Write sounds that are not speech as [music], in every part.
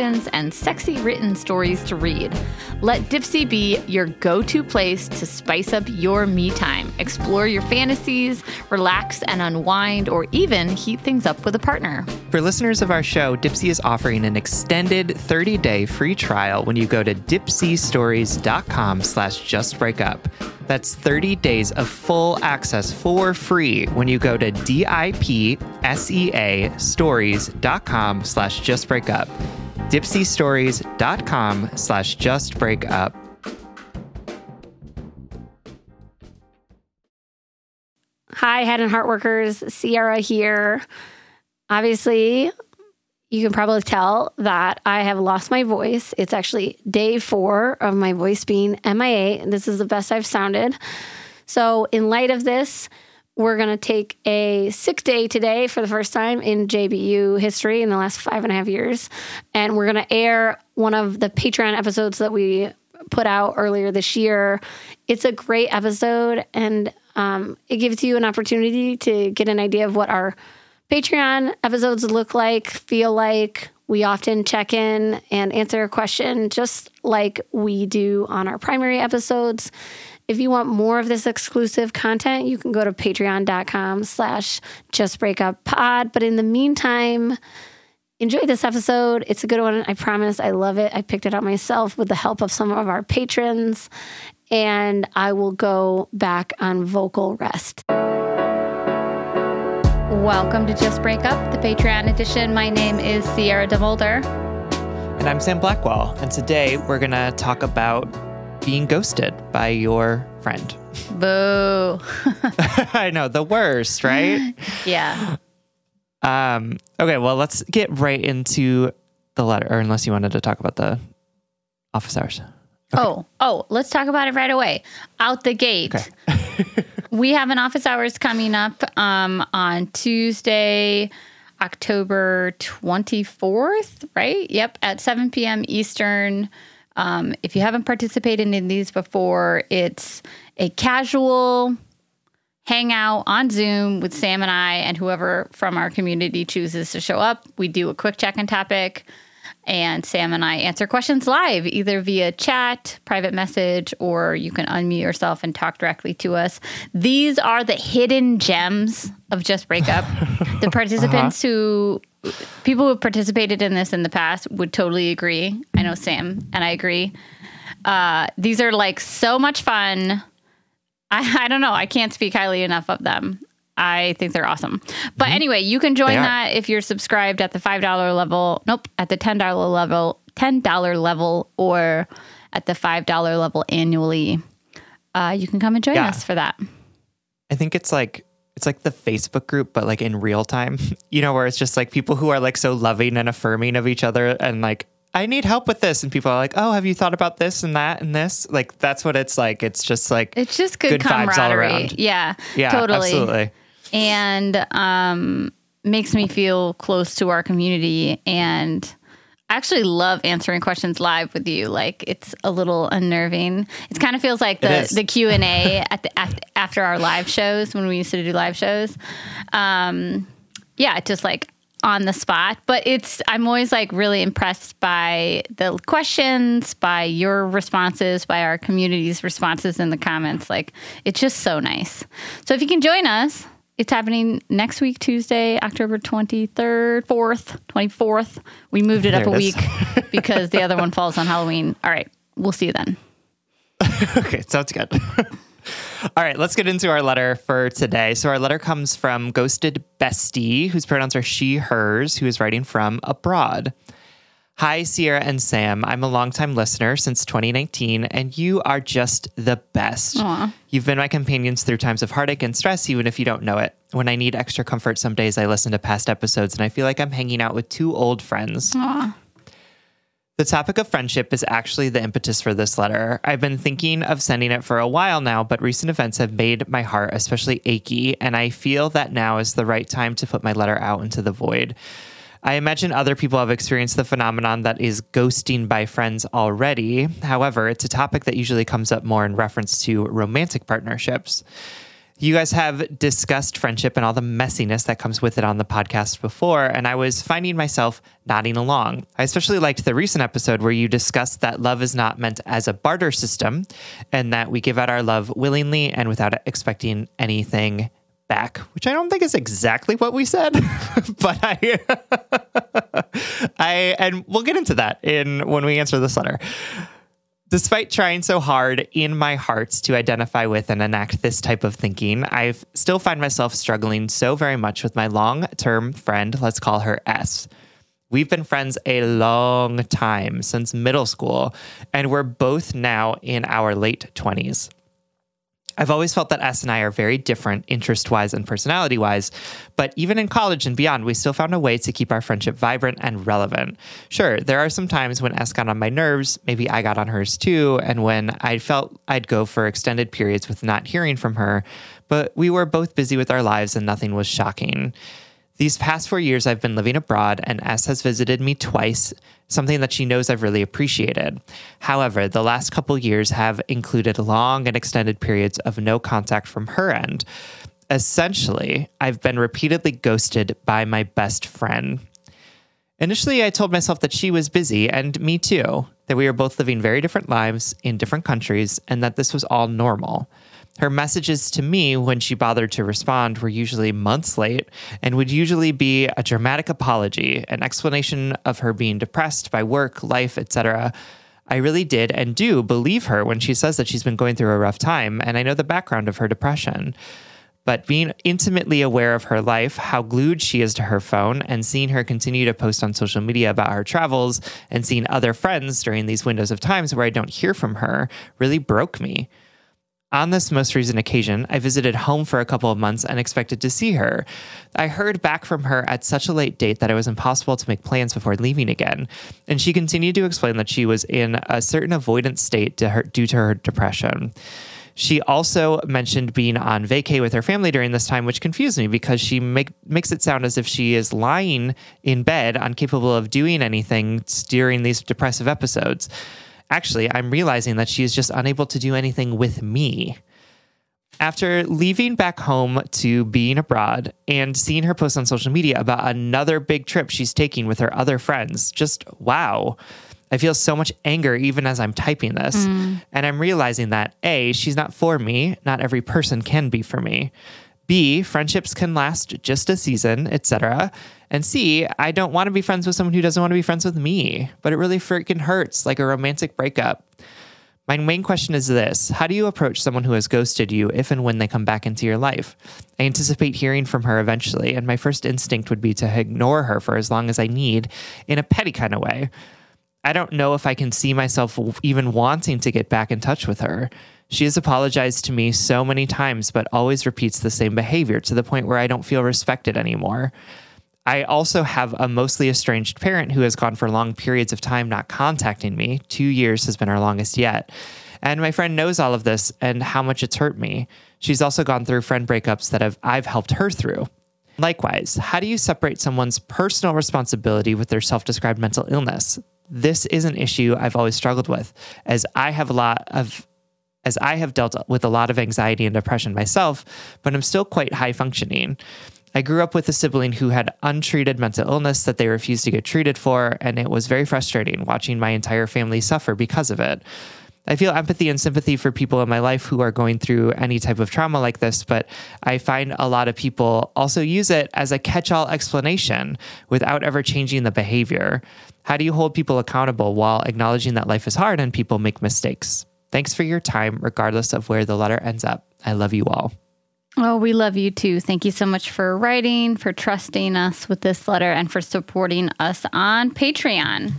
and sexy written stories to read. Let Dipsea be your go to place to spice up your me time. Explore your fantasies, relax and unwind, or even heat things up with a partner. For listeners of our show, Dipsea is offering an extended 30-day free trial when you go to dipseastories.com slash justbreakup. That's 30 days of full access for free when you go to D-I-P-S-E-A stories.com slash justbreakup dipseastories.com slash justbreakup. Hi, Head and Heart Workers. Sierra here. Obviously, you can probably tell that I have lost my voice. It's actually day four of my voice being MIA. And this is the best I've sounded. So, in light of this, we're going to take a sick day today for the first time in JBU history in the last five and a half years. And we're going to air one of the Patreon episodes that we put out earlier this year. It's a great episode and um, it gives you an opportunity to get an idea of what our Patreon episodes look like, feel like. We often check in and answer a question just like we do on our primary episodes. If you want more of this exclusive content, you can go to patreon.com slash justbreakuppod. But in the meantime, enjoy this episode. It's a good one. I promise. I love it. I picked it out myself with the help of some of our patrons. And I will go back on vocal rest. Welcome to Just Break Up, the Patreon edition. My name is Sierra DeMulder. And I'm Sam Blackwell. And today we're going to talk about being ghosted by your friend. Boo. [laughs] I know, the worst, right? [laughs] yeah. Um, okay, well, let's get right into the letter, or unless you wanted to talk about the office hours. Okay. Oh, oh, let's talk about it right away. Out the gate. Okay. [laughs] we have an office hours coming up um, on Tuesday, October 24th, right? Yep, at 7 p.m. Eastern. Um, if you haven't participated in these before, it's a casual hangout on Zoom with Sam and I, and whoever from our community chooses to show up. We do a quick check in topic, and Sam and I answer questions live, either via chat, private message, or you can unmute yourself and talk directly to us. These are the hidden gems of Just Breakup. [laughs] the participants uh-huh. who people who have participated in this in the past would totally agree. I know Sam and I agree. Uh, these are like so much fun. I, I don't know. I can't speak highly enough of them. I think they're awesome. But mm-hmm. anyway, you can join that if you're subscribed at the $5 level. Nope, at the $10 level, $10 level or at the $5 level annually. Uh, you can come and join yeah. us for that. I think it's like it's like the Facebook group, but like in real time, [laughs] you know, where it's just like people who are like so loving and affirming of each other and like, I need help with this. And people are like, oh, have you thought about this and that and this? Like, that's what it's like. It's just like, it's just good, good vibes all around. Yeah. Yeah. Totally. Absolutely. And, um, makes me feel close to our community and, I actually love answering questions live with you. Like it's a little unnerving. It kind of feels like the the Q and A at the after our live shows when we used to do live shows. Um, yeah, just like on the spot. But it's I'm always like really impressed by the questions, by your responses, by our community's responses in the comments. Like it's just so nice. So if you can join us, it's happening next week, Tuesday, October 23rd, 4th, 24th. We moved it up a week [laughs] because the other one falls on Halloween. All right. We'll see you then. [laughs] okay. Sounds good. [laughs] All right, let's get into our letter for today. So, our letter comes from Ghosted Bestie, whose pronouns are she, hers, who is writing from abroad. Hi, Sierra and Sam. I'm a longtime listener since 2019, and you are just the best. Aww. You've been my companions through times of heartache and stress, even if you don't know it. When I need extra comfort, some days I listen to past episodes and I feel like I'm hanging out with two old friends. Aww. The topic of friendship is actually the impetus for this letter. I've been thinking of sending it for a while now, but recent events have made my heart especially achy, and I feel that now is the right time to put my letter out into the void. I imagine other people have experienced the phenomenon that is ghosting by friends already. However, it's a topic that usually comes up more in reference to romantic partnerships. You guys have discussed friendship and all the messiness that comes with it on the podcast before, and I was finding myself nodding along. I especially liked the recent episode where you discussed that love is not meant as a barter system and that we give out our love willingly and without expecting anything back, which I don't think is exactly what we said, [laughs] but I, [laughs] I, and we'll get into that in when we answer this letter. Despite trying so hard in my heart to identify with and enact this type of thinking, I still find myself struggling so very much with my long term friend, let's call her S. We've been friends a long time, since middle school, and we're both now in our late 20s. I've always felt that S and I are very different interest wise and personality wise, but even in college and beyond, we still found a way to keep our friendship vibrant and relevant. Sure, there are some times when S got on my nerves, maybe I got on hers too, and when I felt I'd go for extended periods with not hearing from her, but we were both busy with our lives and nothing was shocking. These past four years, I've been living abroad, and S has visited me twice, something that she knows I've really appreciated. However, the last couple years have included long and extended periods of no contact from her end. Essentially, I've been repeatedly ghosted by my best friend. Initially, I told myself that she was busy, and me too, that we were both living very different lives in different countries, and that this was all normal. Her messages to me when she bothered to respond were usually months late and would usually be a dramatic apology, an explanation of her being depressed by work, life, etc. I really did and do believe her when she says that she's been going through a rough time, and I know the background of her depression. But being intimately aware of her life, how glued she is to her phone, and seeing her continue to post on social media about her travels and seeing other friends during these windows of times where I don't hear from her really broke me. On this most recent occasion, I visited home for a couple of months and expected to see her. I heard back from her at such a late date that it was impossible to make plans before leaving again. And she continued to explain that she was in a certain avoidance state to her, due to her depression. She also mentioned being on vacay with her family during this time, which confused me because she make, makes it sound as if she is lying in bed, incapable of doing anything during these depressive episodes. Actually, I'm realizing that she is just unable to do anything with me. After leaving back home to being abroad and seeing her post on social media about another big trip she's taking with her other friends, just wow. I feel so much anger even as I'm typing this. Mm. And I'm realizing that A, she's not for me. Not every person can be for me. B, friendships can last just a season, etc. And C, I don't want to be friends with someone who doesn't want to be friends with me, but it really freaking hurts like a romantic breakup. My main question is this How do you approach someone who has ghosted you if and when they come back into your life? I anticipate hearing from her eventually, and my first instinct would be to ignore her for as long as I need in a petty kind of way. I don't know if I can see myself even wanting to get back in touch with her. She has apologized to me so many times, but always repeats the same behavior to the point where I don't feel respected anymore. I also have a mostly estranged parent who has gone for long periods of time not contacting me. Two years has been our longest yet. And my friend knows all of this and how much it's hurt me. She's also gone through friend breakups that have, I've helped her through. Likewise, how do you separate someone's personal responsibility with their self described mental illness? This is an issue I've always struggled with, as I have a lot of as I have dealt with a lot of anxiety and depression myself, but I'm still quite high functioning. I grew up with a sibling who had untreated mental illness that they refused to get treated for, and it was very frustrating watching my entire family suffer because of it. I feel empathy and sympathy for people in my life who are going through any type of trauma like this, but I find a lot of people also use it as a catch all explanation without ever changing the behavior. How do you hold people accountable while acknowledging that life is hard and people make mistakes? Thanks for your time, regardless of where the letter ends up. I love you all. Oh, we love you too. Thank you so much for writing, for trusting us with this letter, and for supporting us on Patreon.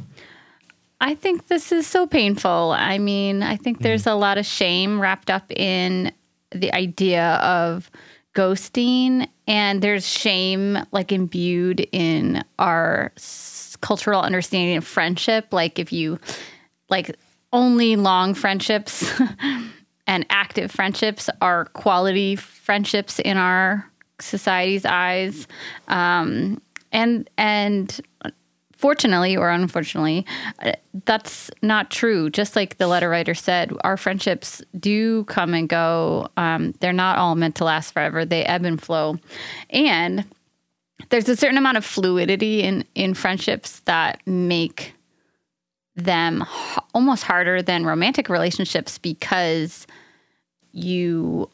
I think this is so painful. I mean, I think there's mm. a lot of shame wrapped up in the idea of ghosting, and there's shame like imbued in our cultural understanding of friendship. Like, if you like only long friendships [laughs] and active friendships are quality friendships in our society's eyes. Um, and, and, fortunately or unfortunately, uh, that's not true. Just like the letter writer said, our friendships do come and go. Um, they're not all meant to last forever. They ebb and flow, and there's a certain amount of fluidity in in friendships that make them h- almost harder than romantic relationships because you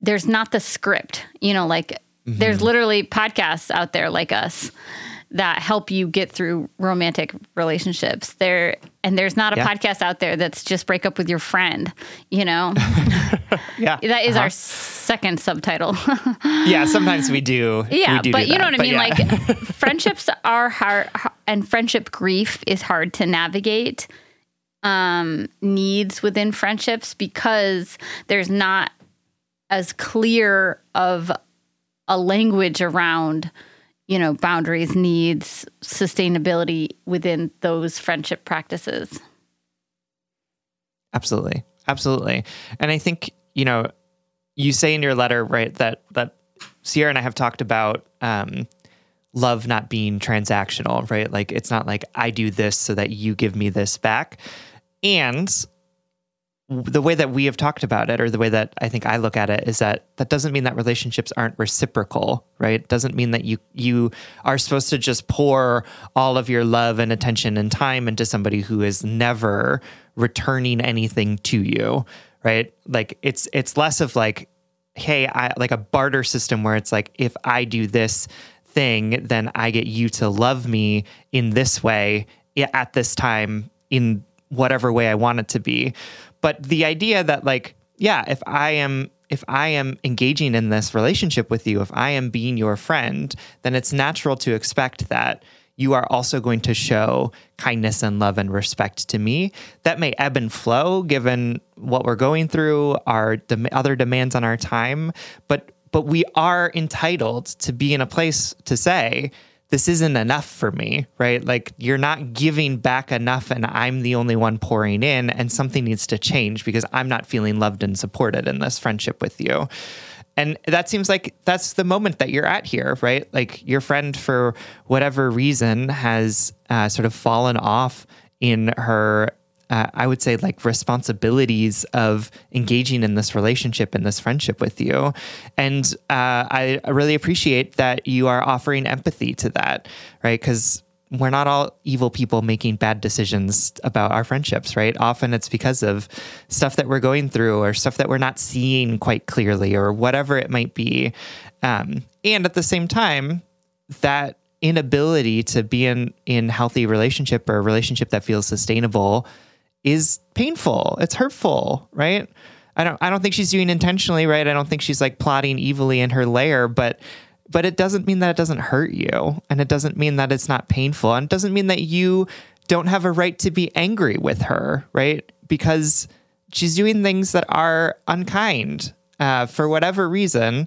there's not the script. You know, like mm-hmm. there's literally podcasts out there like us that help you get through romantic relationships. There and there's not a yeah. podcast out there that's just break up with your friend, you know. [laughs] yeah. [laughs] That is uh-huh. our second subtitle. [laughs] yeah, sometimes we do. Yeah, we do but do you know what I mean yeah. like friendships are hard and friendship grief is hard to navigate um needs within friendships because there's not as clear of a language around you know, boundaries, needs, sustainability within those friendship practices. Absolutely. Absolutely. And I think, you know, you say in your letter, right, that that Sierra and I have talked about um, love not being transactional, right? Like it's not like I do this so that you give me this back. And the way that we have talked about it or the way that I think I look at it is that that doesn't mean that relationships aren't reciprocal, right? It doesn't mean that you you are supposed to just pour all of your love and attention and time into somebody who is never returning anything to you, right? Like it's it's less of like hey, I like a barter system where it's like if I do this thing, then I get you to love me in this way at this time in whatever way I want it to be. But the idea that like, yeah, if I am if I am engaging in this relationship with you, if I am being your friend, then it's natural to expect that you are also going to show kindness and love and respect to me. That may ebb and flow given what we're going through, our other demands on our time, but but we are entitled to be in a place to say, this isn't enough for me, right? Like you're not giving back enough and I'm the only one pouring in and something needs to change because I'm not feeling loved and supported in this friendship with you. And that seems like that's the moment that you're at here, right? Like your friend, for whatever reason, has uh, sort of fallen off in her uh, I would say like responsibilities of engaging in this relationship and this friendship with you. And uh, I really appreciate that you are offering empathy to that, right? Because we're not all evil people making bad decisions about our friendships, right? Often it's because of stuff that we're going through or stuff that we're not seeing quite clearly or whatever it might be. Um, and at the same time, that inability to be in in healthy relationship or a relationship that feels sustainable is painful. It's hurtful, right? I don't I don't think she's doing intentionally, right? I don't think she's like plotting evilly in her lair, but but it doesn't mean that it doesn't hurt you and it doesn't mean that it's not painful and it doesn't mean that you don't have a right to be angry with her, right? Because she's doing things that are unkind uh, for whatever reason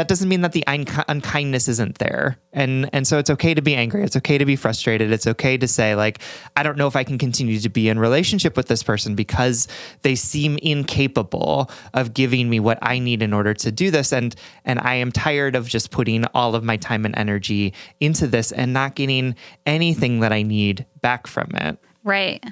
that doesn't mean that the unkindness isn't there. And and so it's okay to be angry. It's okay to be frustrated. It's okay to say like I don't know if I can continue to be in relationship with this person because they seem incapable of giving me what I need in order to do this and and I am tired of just putting all of my time and energy into this and not getting anything that I need back from it. Right.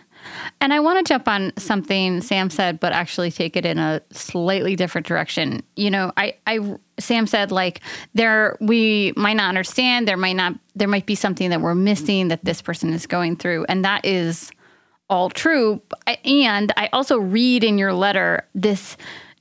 And I want to jump on something Sam said, but actually take it in a slightly different direction. You know, I, I, Sam said like there we might not understand, there might not, there might be something that we're missing that this person is going through, and that is all true. And I also read in your letter this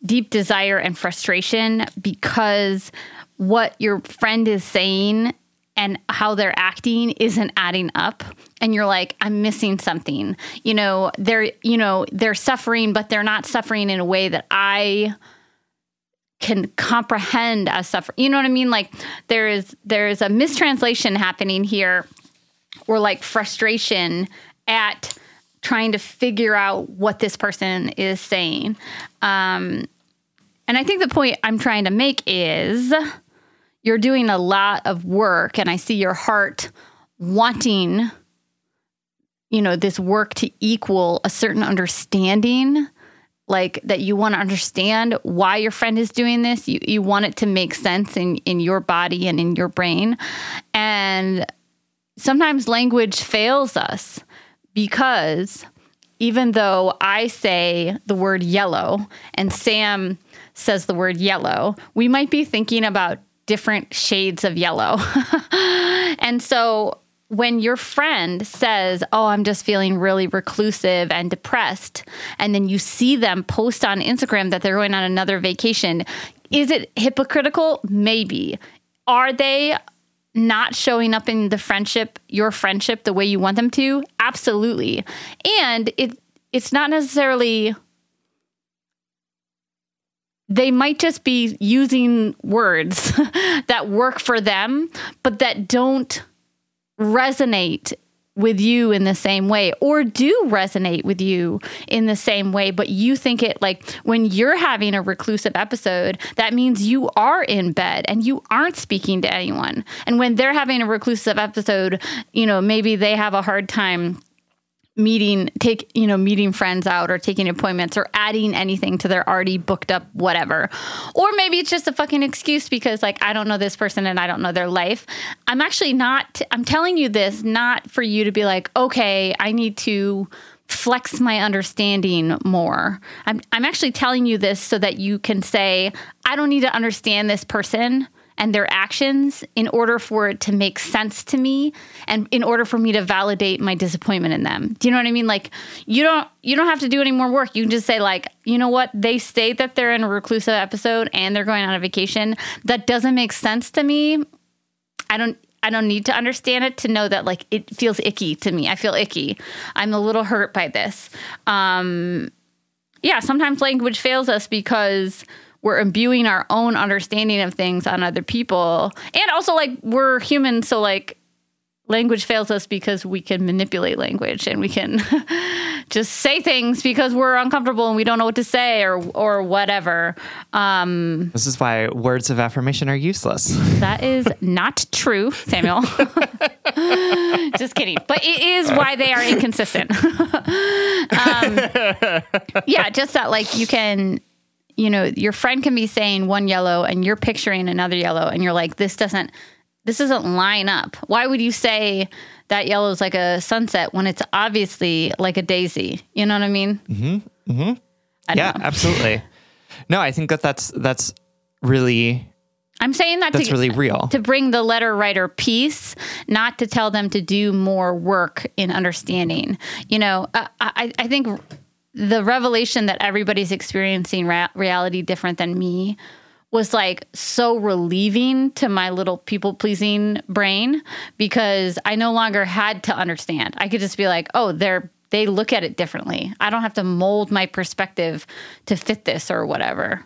deep desire and frustration because what your friend is saying and how they're acting isn't adding up. And you're like i'm missing something. You know they're you know they're suffering but they're not suffering in a way that i can comprehend as suffer you know what i mean? Like there is there is a mistranslation happening here or like frustration at trying to figure out what this person is saying. Um and i think the point i'm trying to make is you're doing a lot of work and I see your heart wanting you know this work to equal a certain understanding like that you want to understand why your friend is doing this. You, you want it to make sense in in your body and in your brain. And sometimes language fails us because even though i say the word yellow and sam says the word yellow we might be thinking about different shades of yellow. [laughs] and so when your friend says, Oh, I'm just feeling really reclusive and depressed, and then you see them post on Instagram that they're going on another vacation, is it hypocritical? Maybe. Are they not showing up in the friendship, your friendship, the way you want them to? Absolutely. And it it's not necessarily they might just be using words [laughs] that work for them, but that don't resonate with you in the same way or do resonate with you in the same way but you think it like when you're having a reclusive episode that means you are in bed and you aren't speaking to anyone. And when they're having a reclusive episode you know maybe they have a hard time meeting take you know meeting friends out or taking appointments or adding anything to their already booked up whatever. Or maybe it's just a fucking excuse because like i don't know this person and i don't know their life. I'm actually not i'm telling you this not for you to be like okay i need to flex my understanding more. I'm, I'm actually telling you this so that you can say i don't need to understand this person and their actions in order for it to make sense to me and in order for me to validate my disappointment in them. Do you know what I mean? Like you don't you don't have to do any more work. You can just say like, you know what? They state that they're in a reclusive episode and they're going on a vacation. That doesn't make sense to me. I don't I don't need to understand it to know that like it feels icky to me. I feel icky. I'm a little hurt by this. Um yeah, sometimes language fails us because we're imbuing our own understanding of things on other people. And also like we're human, so like language fails us because we can manipulate language and we can [laughs] just say things because we're uncomfortable and we don't know what to say or or whatever. Um, this is why words of affirmation are useless. That is not true, Samuel. [laughs] just kidding. But it is why they are inconsistent. [laughs] um, yeah, just that like you can you know, your friend can be saying one yellow and you're picturing another yellow and you're like, this doesn't, this doesn't line up. Why would you say that yellow is like a sunset when it's obviously like a daisy? You know what I mean? Mm-hmm. Mm-hmm. yeah, absolutely. No, I think that that's, that's really, I'm saying that that's to, really real to bring the letter writer peace, not to tell them to do more work in understanding. You know, I, I think the revelation that everybody's experiencing ra- reality different than me was like so relieving to my little people pleasing brain because I no longer had to understand. I could just be like, oh, they're they look at it differently. I don't have to mold my perspective to fit this or whatever.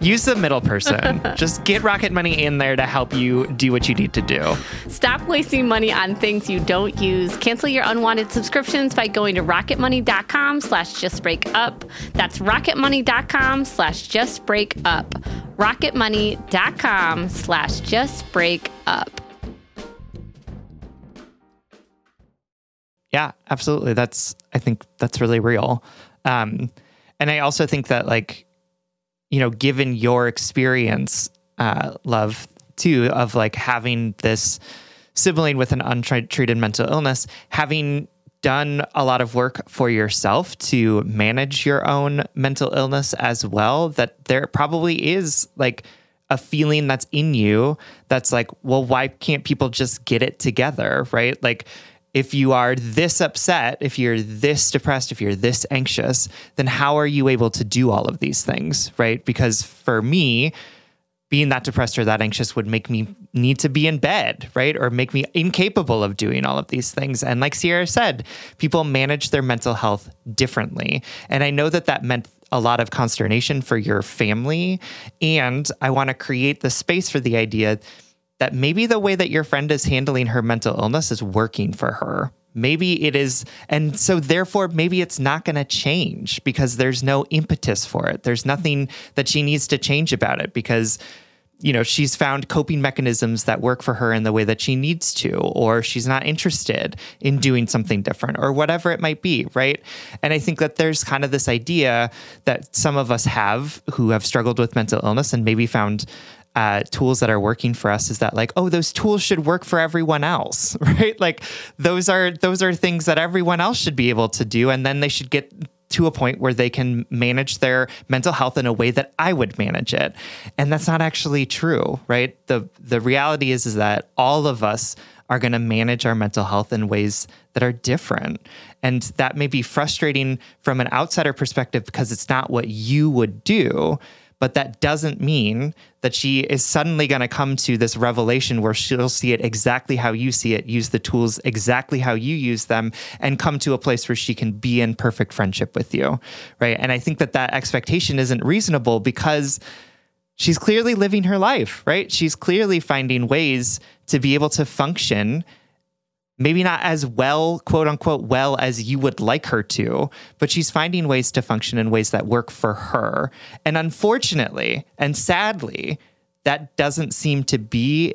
use the middle person. [laughs] Just get Rocket Money in there to help you do what you need to do. Stop wasting money on things you don't use. Cancel your unwanted subscriptions by going to rocketmoney.com slash justbreakup. That's rocketmoney.com slash justbreakup. rocketmoney.com slash justbreakup. Yeah, absolutely. That's I think that's really real. Um, and I also think that like you know, given your experience, uh, love too, of like having this sibling with an untreated mental illness, having done a lot of work for yourself to manage your own mental illness as well, that there probably is like a feeling that's in you that's like, well, why can't people just get it together? Right. Like, if you are this upset, if you're this depressed, if you're this anxious, then how are you able to do all of these things, right? Because for me, being that depressed or that anxious would make me need to be in bed, right? Or make me incapable of doing all of these things. And like Sierra said, people manage their mental health differently. And I know that that meant a lot of consternation for your family. And I want to create the space for the idea that maybe the way that your friend is handling her mental illness is working for her. Maybe it is, and so therefore, maybe it's not going to change because there's no impetus for it. There's nothing that she needs to change about it because, you know, she's found coping mechanisms that work for her in the way that she needs to, or she's not interested in doing something different, or whatever it might be, right? And I think that there's kind of this idea that some of us have who have struggled with mental illness and maybe found uh, tools that are working for us is that like oh those tools should work for everyone else [laughs] right like those are those are things that everyone else should be able to do and then they should get to a point where they can manage their mental health in a way that I would manage it and that's not actually true right the the reality is is that all of us are going to manage our mental health in ways that are different. And that may be frustrating from an outsider perspective because it's not what you would do. But that doesn't mean that she is suddenly going to come to this revelation where she'll see it exactly how you see it, use the tools exactly how you use them, and come to a place where she can be in perfect friendship with you. Right. And I think that that expectation isn't reasonable because she's clearly living her life, right? She's clearly finding ways to be able to function maybe not as well, quote unquote, well as you would like her to, but she's finding ways to function in ways that work for her. And unfortunately and sadly, that doesn't seem to be.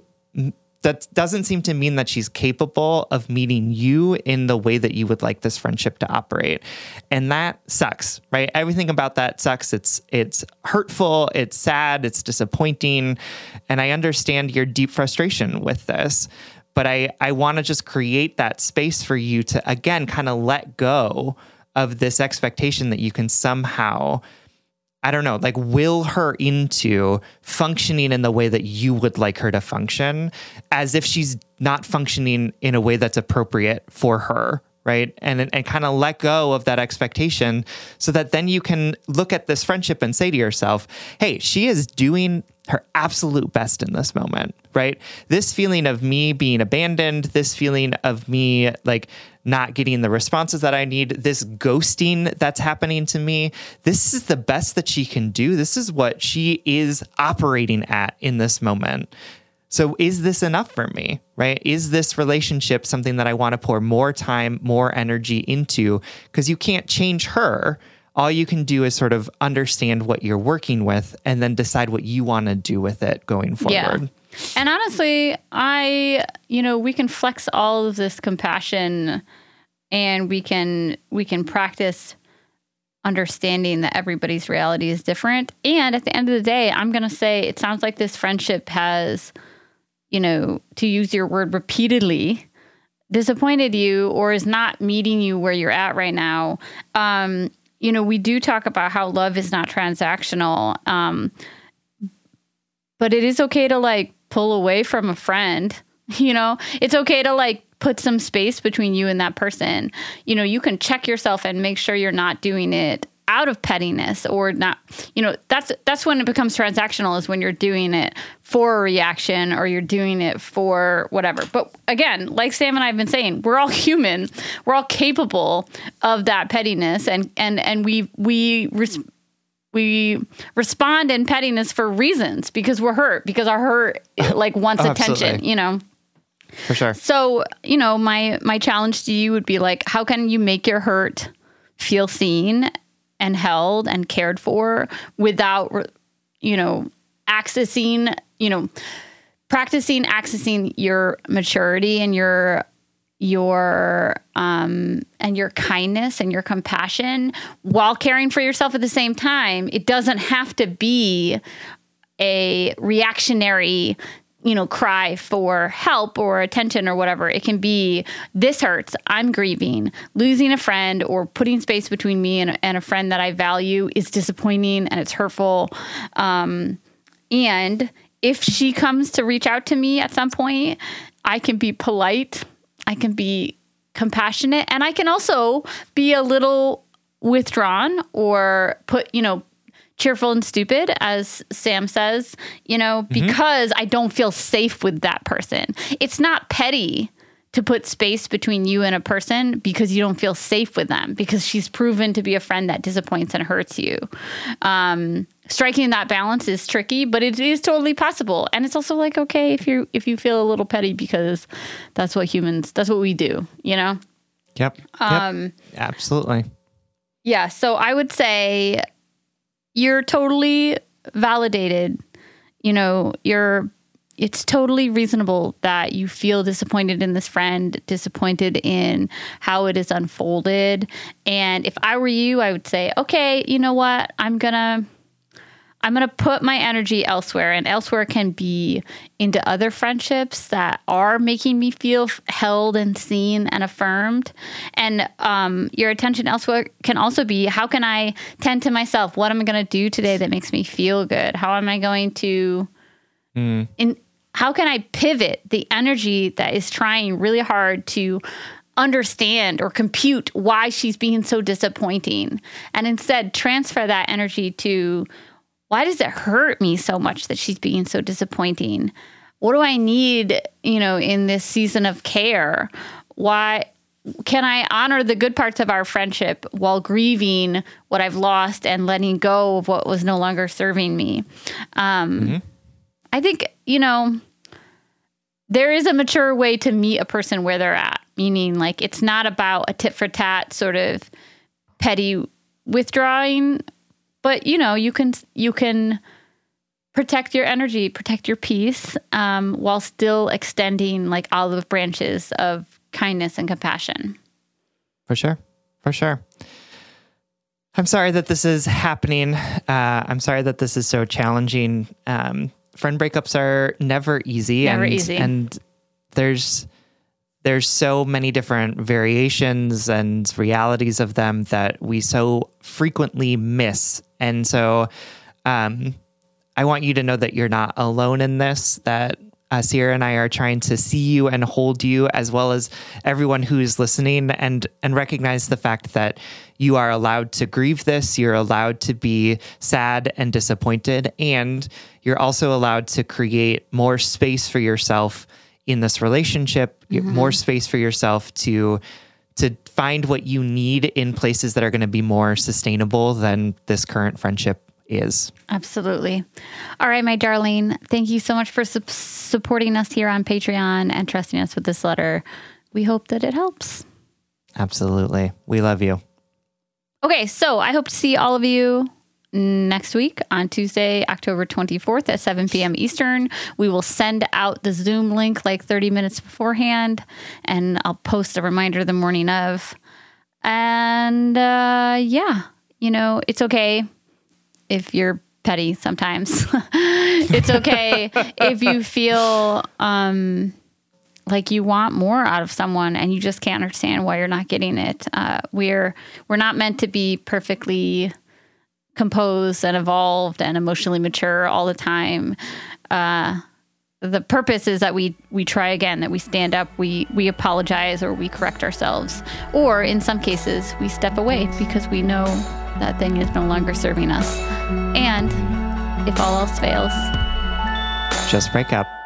That doesn't seem to mean that she's capable of meeting you in the way that you would like this friendship to operate. And that sucks, right? Everything about that sucks. It's it's hurtful, it's sad, it's disappointing, and I understand your deep frustration with this but I, I want to just create that space for you to, again, kind of let go of this expectation that you can somehow, I don't know, like will her into functioning in the way that you would like her to function as if she's not functioning in a way that's appropriate for her right? And and kind of let go of that expectation so that then you can look at this friendship and say to yourself hey she is doing her absolute best in this moment right this feeling of me being abandoned this feeling of me like not getting the responses that i need this ghosting that's happening to me this is the best that she can do this is what she is operating at in this moment so, is this enough for me, right? Is this relationship something that I want to pour more time, more energy into? Because you can't change her. All you can do is sort of understand what you're working with and then decide what you want to do with it going forward. Yeah. And honestly, I, you know, we can flex all of this compassion and we can we can practice understanding that everybody's reality is different. And at the end of the day, I'm going to say it sounds like this friendship has you know, to use your word repeatedly, disappointed you or is not meeting you where you're at right now. Um, you know, we do talk about how love is not transactional. Um, but it is okay to like pull away from a friend. [laughs] You know, it's okay to like put some space between you and that person. You know, you can check yourself and make sure you're not doing it out of pettiness or not you know that's that's when it becomes transactional is when you're doing it for a reaction or you're doing it for whatever. But again like sam and i've been saying we're all [laughs] human. We're all capable of that pettiness and and and we we res- we respond in pettiness for reasons because we're hurt because our hurt [laughs] like wants oh, attention you know? For sure. So you know my my challenge to you would be like how can you make your hurt feel seen and held and cared for without, you know, accessing, you know, practicing accessing your maturity and your your um and your kindness and your compassion while caring for yourself at the same time it doesn't have to be a reactionary you know, cry for help or attention or whatever. It can be this hurts, I'm grieving, losing a friend or putting space between me and, and a friend that I value is disappointing and it's hurtful. Um, and if she comes to reach out to me at some point, I can be polite, I can be compassionate, and I can also be a little withdrawn or put, you know, cheerful and stupid, as Sam says, you know, mm-hmm. because mm-hmm. I don't feel safe with that person. It's not petty to put space between you and a person because you don't feel safe with them because she's proven to be a friend that disappoints and hurts you. Um, striking that balance is tricky, but it is totally possible. And it's also like okay if you if you feel a little petty because that's what humans that's what we do, you know. Yep. Um, yep. Absolutely. Yeah. So I would say you're totally validated. You know, you're it's totally reasonable that you feel disappointed in this friend, disappointed in how it is unfolded. And if I were you, I would say, okay, you know what? I'm going to I'm going to put my energy elsewhere, and elsewhere can be into other friendships that are making me feel held and seen and affirmed. And um, your attention elsewhere can also be how can I tend to myself? What am I going to do today that makes me feel good? How am I going to, mm. in, how can I pivot the energy that is trying really hard to understand or compute why she's being so disappointing and instead transfer that energy to why does it hurt me so much that she's being so disappointing? What do I need, you know, in this season of care? Why can I honor the good parts of our friendship while grieving what I've lost and letting go of what was no longer serving me? Um, mm-hmm. I think, you know, there is a mature way to meet a person where they're at, meaning like it's not about a tit for tat sort of petty withdrawing, but you know, you can you can protect your energy, protect your peace, um, while still extending like olive branches of kindness and compassion. For sure, for sure. I'm sorry that this is happening. Uh, I'm sorry that this is so challenging. Um, friend breakups are never easy. Never and, easy. And there's there's so many different variations and realities of them that we so frequently miss. And so um, I want you to know that you're not alone in this, that uh, Sierra and I are trying to see you and hold you, as well as everyone who's listening, and and recognize the fact that you are allowed to grieve this. You're allowed to be sad and disappointed, and you're also allowed to create more space for yourself in this relationship, mm-hmm. more space for yourself to to find what you need in places that are going to be more sustainable than this current friendship is. Absolutely. All right, my darling, thank you so much for su- supporting us here on Patreon and trusting us with this letter. We hope that it helps. Absolutely. We love you. Okay, so I hope to see all of you next week on Tuesday, October 24th at 7 p.m. Eastern. We will send out the Zoom link like 30 minutes beforehand, and I'll post a reminder the morning of. And uh, yeah, you know, it's okay if you're petty sometimes. [laughs] it's okay if you feel um, like you want more out of someone and you just can't understand why you're not getting it. Uh, we're we're not meant to be perfectly composed and evolved and emotionally mature all the time. Uh, the purpose is that we we try again, that we stand up, we we apologize, or we correct ourselves, or in some cases we step away because we know that thing is no longer serving us. And if all else fails, just break up.